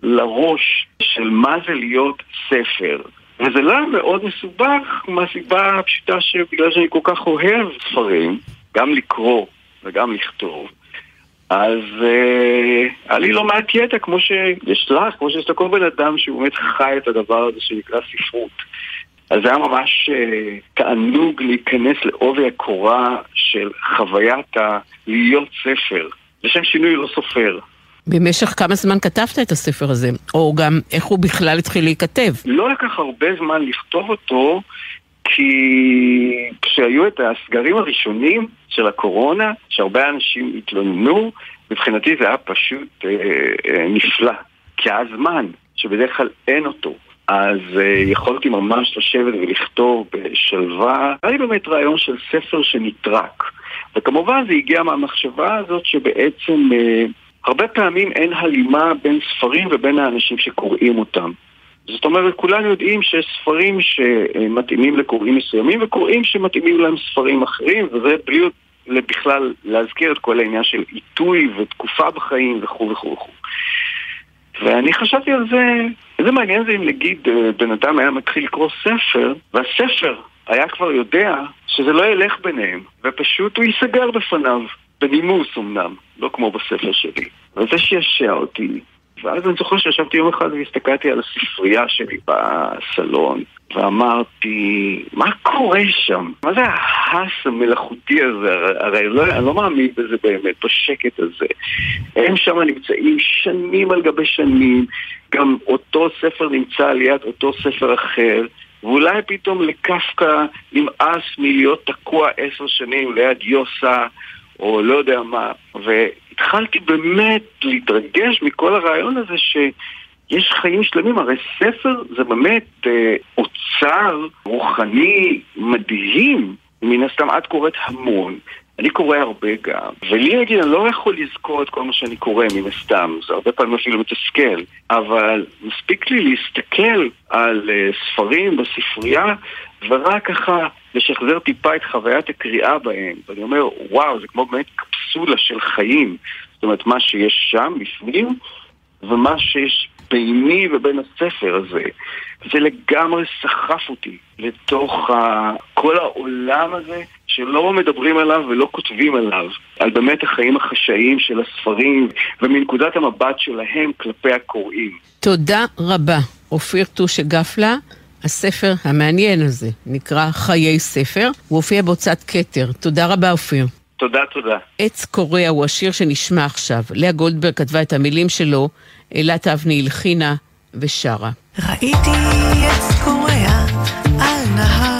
לראש של מה זה להיות ספר. וזה לא מאוד מסובך מהסיבה הפשוטה שבגלל שאני כל כך אוהב ספרים, גם לקרוא וגם לכתוב, אז אה, היה לי לא מעט ידע כמו שיש לך, כמו שיש לכל בן אדם שהוא באמת חי את הדבר הזה שנקרא ספרות. אז זה היה ממש אה, תענוג להיכנס לעובי הקורה של חוויית הלהיות ספר. לשם שינוי לא סופר. במשך כמה זמן כתבת את הספר הזה? או גם איך הוא בכלל התחיל להיכתב? לא לקח הרבה זמן לכתוב אותו, כי כשהיו את הסגרים הראשונים של הקורונה, שהרבה אנשים התלוננו, מבחינתי זה היה פשוט אה, אה, נפלא. כי היה זמן, שבדרך כלל אין אותו. אז uh, יכולתי ממש לשבת ולכתוב בשלווה. היה לי באמת רעיון של ספר שנטרק. וכמובן זה הגיע מהמחשבה הזאת שבעצם uh, הרבה פעמים אין הלימה בין ספרים ובין האנשים שקוראים אותם. זאת אומרת, כולנו יודעים שיש ספרים שמתאימים לקוראים מסוימים וקוראים שמתאימים להם ספרים אחרים, וזה בלי בכלל להזכיר את כל העניין של עיתוי ותקופה בחיים וכו' וכו' וכו'. ואני חשבתי על זה, איזה מעניין זה אם נגיד אה, בן אדם היה מתחיל לקרוא ספר, והספר היה כבר יודע שזה לא ילך ביניהם, ופשוט הוא ייסגר בפניו, בנימוס אמנם, לא כמו בספר שלי. וזה שישע אותי, ואז אני זוכר שישבתי יום אחד והסתכלתי על הספרייה שלי בסלון, ואמרתי, מה קורה שם? מה זה ההס המלאכותי הזה? הרי לא, אני לא מאמין בזה באמת, בשקט הזה. הם שם נמצאים שנים על גבי שנים, גם אותו ספר נמצא ליד אותו ספר אחר. ואולי פתאום לקפקא נמאס מלהיות תקוע עשר שנים ליד יוסה, או לא יודע מה. והתחלתי באמת להתרגש מכל הרעיון הזה שיש חיים שלמים, הרי ספר זה באמת אה, אוצר רוחני מדהים. מן הסתם את קוראת המון, אני קורא הרבה גם, ולי נגיד אני לא יכול לזכור את כל מה שאני קורא מן הסתם, זה הרבה פעמים אפילו מתסכל, אבל מספיק לי להסתכל על uh, ספרים בספרייה ורק ככה לשחזר טיפה את חוויית הקריאה בהם, ואני אומר, וואו, זה כמו באמת קפסולה של חיים, זאת אומרת, מה שיש שם בפנים ומה שיש ביני ובין הספר הזה. זה לגמרי סחף אותי לתוך ה... כל העולם הזה שלא מדברים עליו ולא כותבים עליו, על באמת החיים החשאיים של הספרים ומנקודת המבט שלהם כלפי הקוראים. תודה רבה, אופיר טושה גפלה. הספר המעניין הזה נקרא חיי ספר, הוא הופיע בהוצאת כתר. תודה רבה, אופיר. תודה, תודה. עץ קורע הוא השיר שנשמע עכשיו. לאה גולדברג כתבה את המילים שלו, אילת אבני הלחינה ושרה. ראיתי עץ קורע על נהר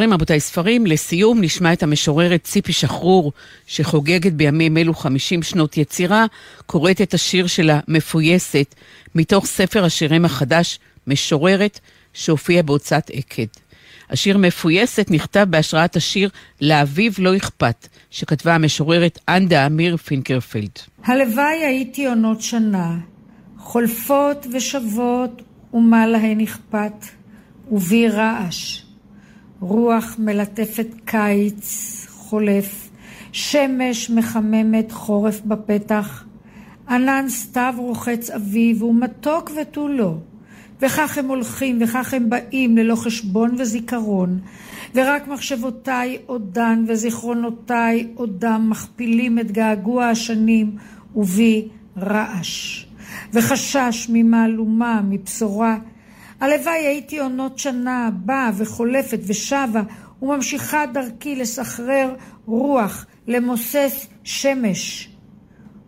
ספרים, רבותיי, ספרים. לסיום נשמע את המשוררת ציפי שחרור, שחוגגת בימים אלו 50 שנות יצירה, קוראת את השיר שלה, מפויסת, מתוך ספר השירים החדש, משוררת, שהופיע בהוצאת עקד. השיר מפויסת נכתב בהשראת השיר "לאביב לא אכפת", שכתבה המשוררת אנדה עמיר פינקרפלד. הלוואי הייתי עונות שנה, חולפות ושבות, ומה להן אכפת, ובי רעש. רוח מלטפת קיץ חולף, שמש מחממת חורף בפתח, ענן סתיו רוחץ אביב, ומתוק ותו לא. וכך הם הולכים, וכך הם באים, ללא חשבון וזיכרון. ורק מחשבותיי עודן וזיכרונותיי עודם מכפילים את געגוע השנים, ובי רעש. וחשש ממהלומה, מבשורה. הלוואי הייתי עונות שנה, באה וחולפת ושבה, וממשיכה דרכי לסחרר רוח, למוסס שמש.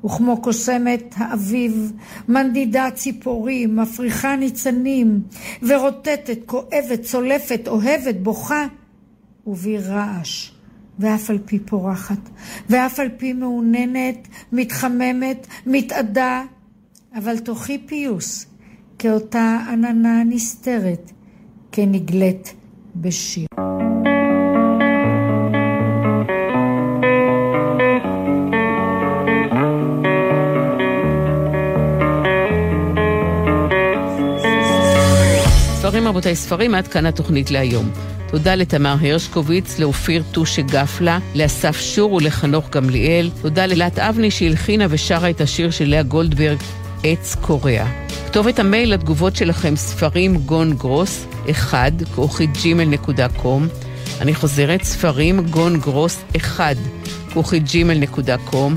וכמו קוסמת האביב, מנדידה ציפורים, מפריחה ניצנים, ורוטטת, כואבת, צולפת, אוהבת, בוכה, ובי רעש, ואף על פי פורחת, ואף על פי מעוננת, מתחממת, מתאדה, אבל תוכי פיוס, כאותה עננה נסתרת, כנגלית בשיר. ספרים רבותיי, ספרים, עד כאן התוכנית להיום. תודה לתמר הרשקוביץ, לאופיר טושה גפלה, לאסף שור ולחנוך גמליאל. תודה ללאת אבני שהלחינה ושרה את השיר של לאה גולדברג, עץ קורע. כתובת המייל לתגובות שלכם ספרים גון גרוס, 1, כרוכית ג'ימל נקודה קום. אני חוזרת, ספרים גון גרוס 1, כרוכית ג'ימל נקודה קום.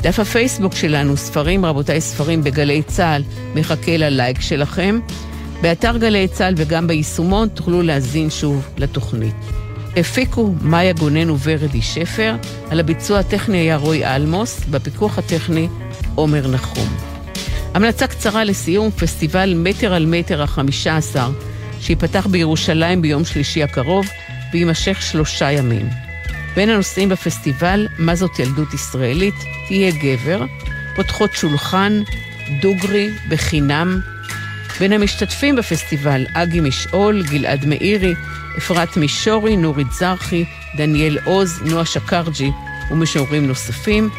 דף הפייסבוק שלנו, ספרים, רבותיי, ספרים בגלי צה"ל, מחכה ללייק שלכם. באתר גלי צה"ל וגם ביישומון תוכלו להזין שוב לתוכנית. הפיקו מאיה גונן וורדי שפר, על הביצוע הטכני היה רוי אלמוס, בפיקוח הטכני עומר נחום. המלצה קצרה לסיום, פסטיבל מטר על מטר החמישה עשר, שייפתח בירושלים ביום שלישי הקרוב, ויימשך שלושה ימים. בין הנושאים בפסטיבל, מה זאת ילדות ישראלית, תהיה גבר, פותחות שולחן, דוגרי, בחינם, בין המשתתפים בפסטיבל אגי משעול, גלעד מאירי, אפרת מישורי, נורית זרחי, דניאל עוז, נועה שקרג'י ומשוררים נוספים.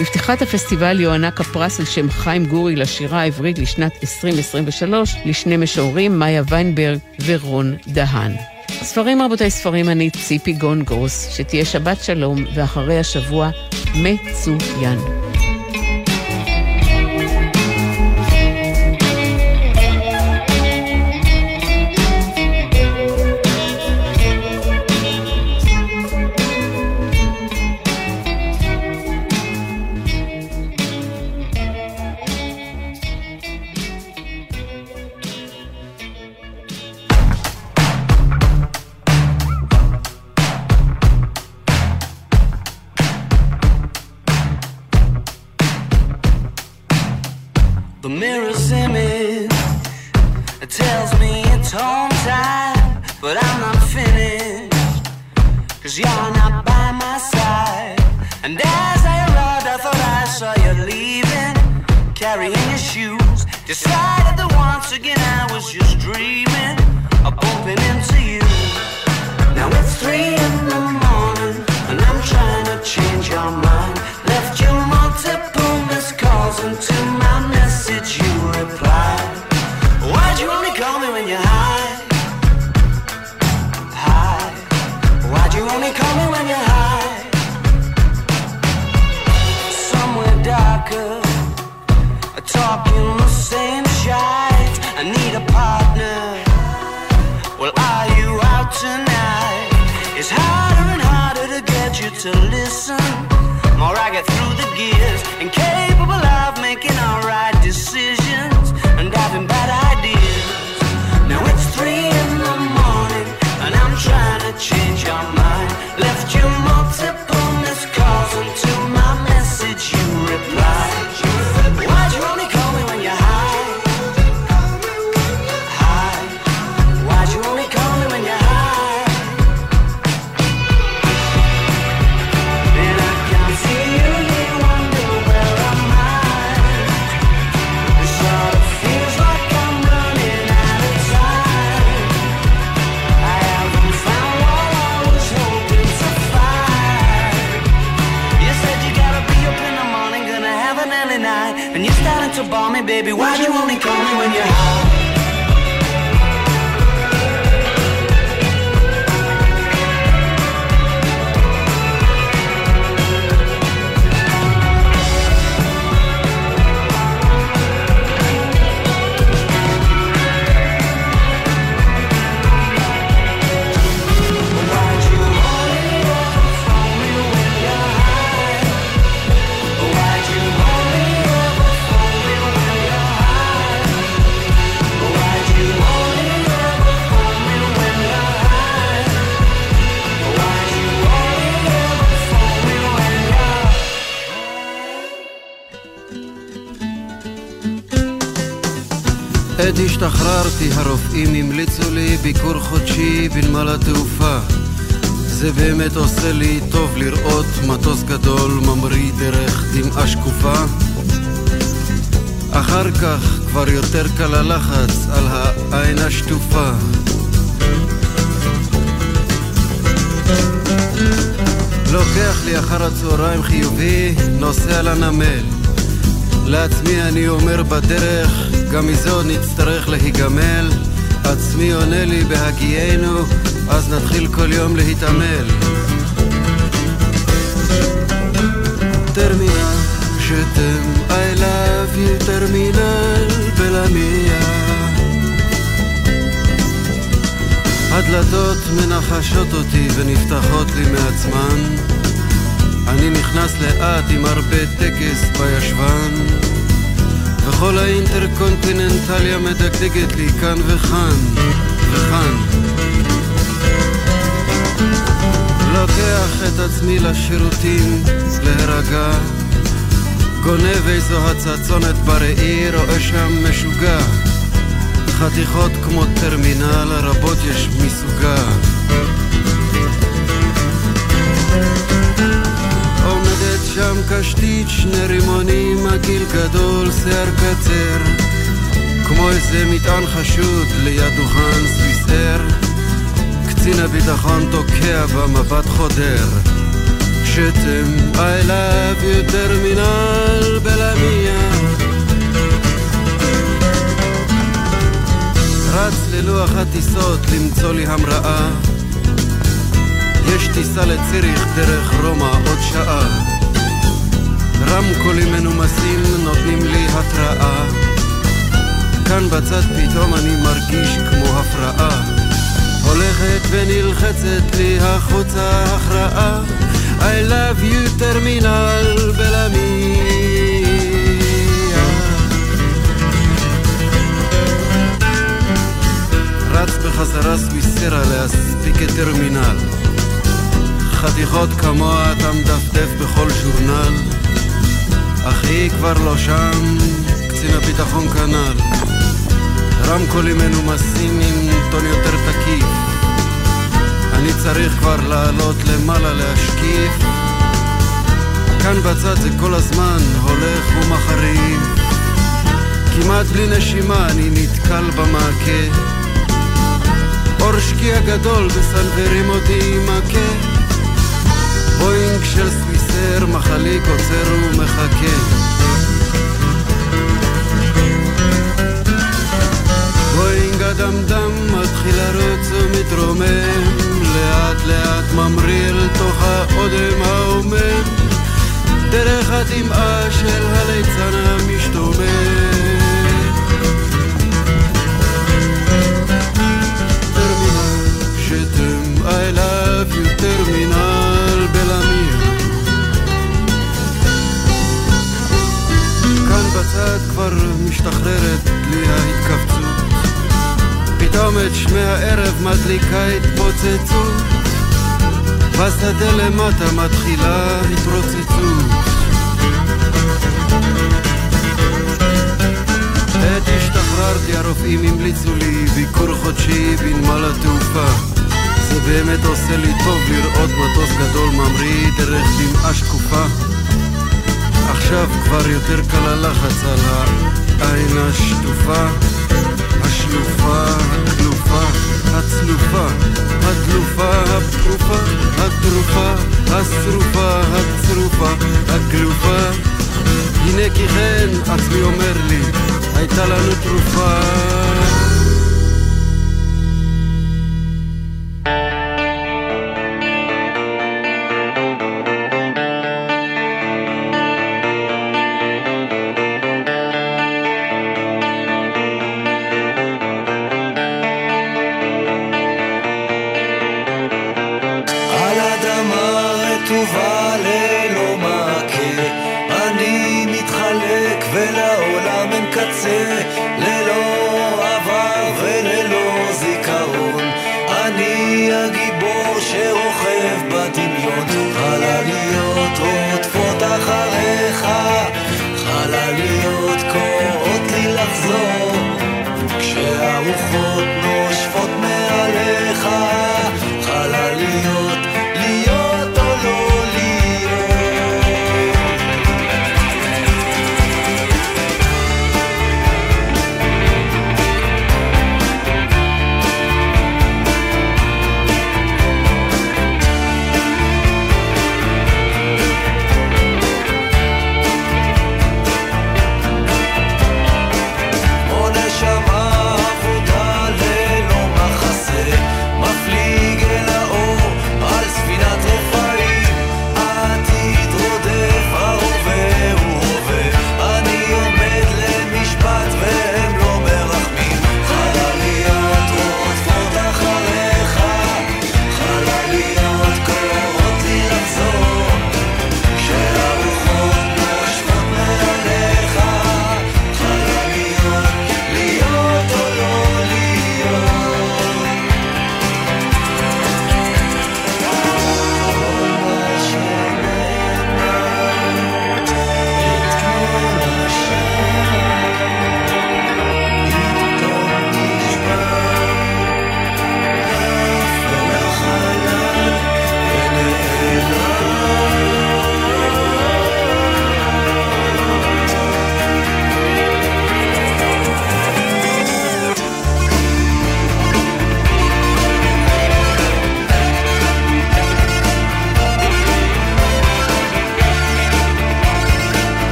בפתיחת הפסטיבל יוענק הפרס על שם חיים גורי לשירה העברית לשנת 2023 לשני משוררים, מאיה ויינברג ורון דהן. ספרים רבותיי ספרים, אני ציפי גון גרוס, שתהיה שבת שלום ואחרי השבוע מצוין. to listen. More I get through the gears, incapable of making decisions and having bad ideas. Now it's three in the morning, and I'm trying to change your mind. Left you multiple. עת השתחררתי הרופאים המליצו לי ביקור חודשי בנמל התעופה. זה באמת עושה לי טוב לראות מטוס גדול ממריא דרך דמעה שקופה. אחר כך כבר יותר קל הלחץ על העין השטופה. לוקח לי אחר הצהריים חיובי, נוסע לנמל לעצמי אני אומר בדרך גם מזה עוד נצטרך להיגמל. עצמי עונה לי בהגיינו אז נתחיל כל יום להתעמל. טרמינל שתם I love you טרמינל בלמיה. הדלתות מנחשות אותי ונפתחות לי מעצמן אני נכנס לאט עם הרבה טקס בישבן. וכל האינטרקונטיננטליה מדגדגת לי כאן וכאן וכאן. לוקח את עצמי לשירותים להירגע. גונב איזו הצצונת בראי, רואה שם משוגע. חתיכות כמו טרמינל, רבות יש מסוגה קשתית, שני רימונים, עגיל גדול, שיער קצר. כמו איזה מטען חשוד ליד דוכן סוויסר. קצין הביטחון תוקע במבט חודר. שתם I love you טרמינל בלמיה רץ ללוח הטיסות למצוא לי המראה. יש טיסה לציריך דרך רומא עוד שעה רמקולים מנומסים נותנים לי התראה. כאן בצד פתאום אני מרגיש כמו הפרעה. הולכת ונלחצת לי החוצה הכרעה. I love you טרמינל בלמיה. רץ בחזרה סוויסרה להספיק את טרמינל. חתיכות כמוה אתה מדפדף בכל ז'ורנל אחי כבר לא שם, קצין הביטחון כנ"ל. רמקולים מנומסים עם טון יותר תקיף. אני צריך כבר לעלות למעלה להשקיף. כאן בצד זה כל הזמן הולך ומחריב. כמעט בלי נשימה אני נתקל במעקה. אור שקיע גדול בסנוורים אותי מכה. בואינג של סוויסר, מחליק עוצר ומחכה. בואינג הדמדם מתחיל לרוץ ומתרומם, לאט לאט ממריא אל תוך האודם ההומם, דרך הדמעה של הליצן המשתומם. I love you טרמינל בצד כבר משתחררת לי ההתכווצות. פתאום את שמי הערב מדליקה התפוצצות. בשדה למטה מתחילה התרוצצות. עת השתחררתי הרופאים המליצו לי ביקור חודשי בנמל התעופה. זה באמת עושה לי טוב לראות מטוס גדול ממריא דרך דמעה שקופה עכשיו כבר יותר קל הלחץ על העין השטופה השלופה, הכלופה, הצלופה, הדלופה, הפרופה, הטרופה, השרופה, הצרופה, הגלופה הנה כי כן, עצמי אומר לי, הייתה לנו תרופה.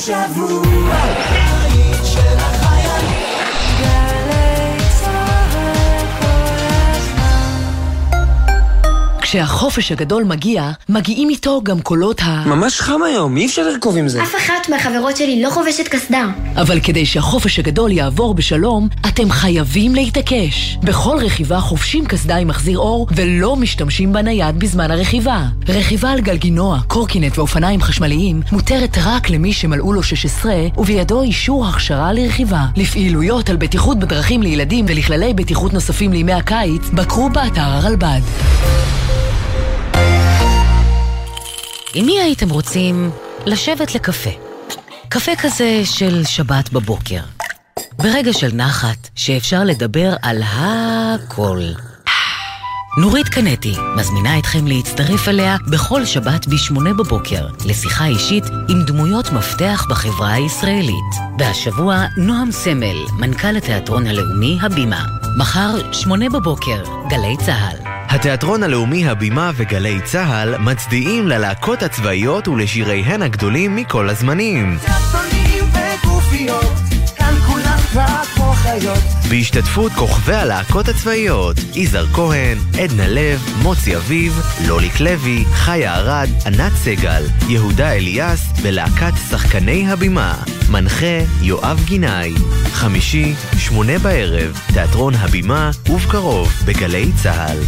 סוף השבוע כשהחופש הגדול מגיע, מגיעים איתו גם קולות ה... ממש חם היום, אי אפשר לרכוב עם זה. אף אחת מהחברות שלי לא חובשת קסדה. אבל כדי שהחופש הגדול יעבור בשלום, אתם חייבים להתעקש. בכל רכיבה חובשים קסדה עם מחזיר אור ולא משתמשים בנייד בזמן הרכיבה. רכיבה על גלגינוע, קורקינט ואופניים חשמליים מותרת רק למי שמלאו לו 16 ובידו אישור הכשרה לרכיבה. לפעילויות על בטיחות בדרכים לילדים ולכללי בטיחות נוספים לימי הקיץ, בקרו באתר הרלב"ד. עם מי הייתם רוצים לשבת לקפה? קפה כזה של שבת בבוקר. ברגע של נחת, שאפשר לדבר על הכל. נורית קנטי מזמינה אתכם להצטרף אליה בכל שבת ב-8 בבוקר לשיחה אישית עם דמויות מפתח בחברה הישראלית. והשבוע נועם סמל, מנכ"ל התיאטרון הלאומי הבימה. מחר, 8 בבוקר, גלי צה"ל. התיאטרון הלאומי הבימה וגלי צה"ל מצדיעים ללהקות הצבאיות ולשיריהן הגדולים מכל הזמנים. בהשתתפות כוכבי הלהקות הצבאיות יזהר כהן, עדנה לב, מוצי אביב, לוליק לוי, חיה ארד, ענת סגל, יהודה אליאס בלהקת שחקני הבימה. מנחה יואב גינאי. חמישי, שמונה בערב, תיאטרון הבימה ובקרוב בגלי צה"ל.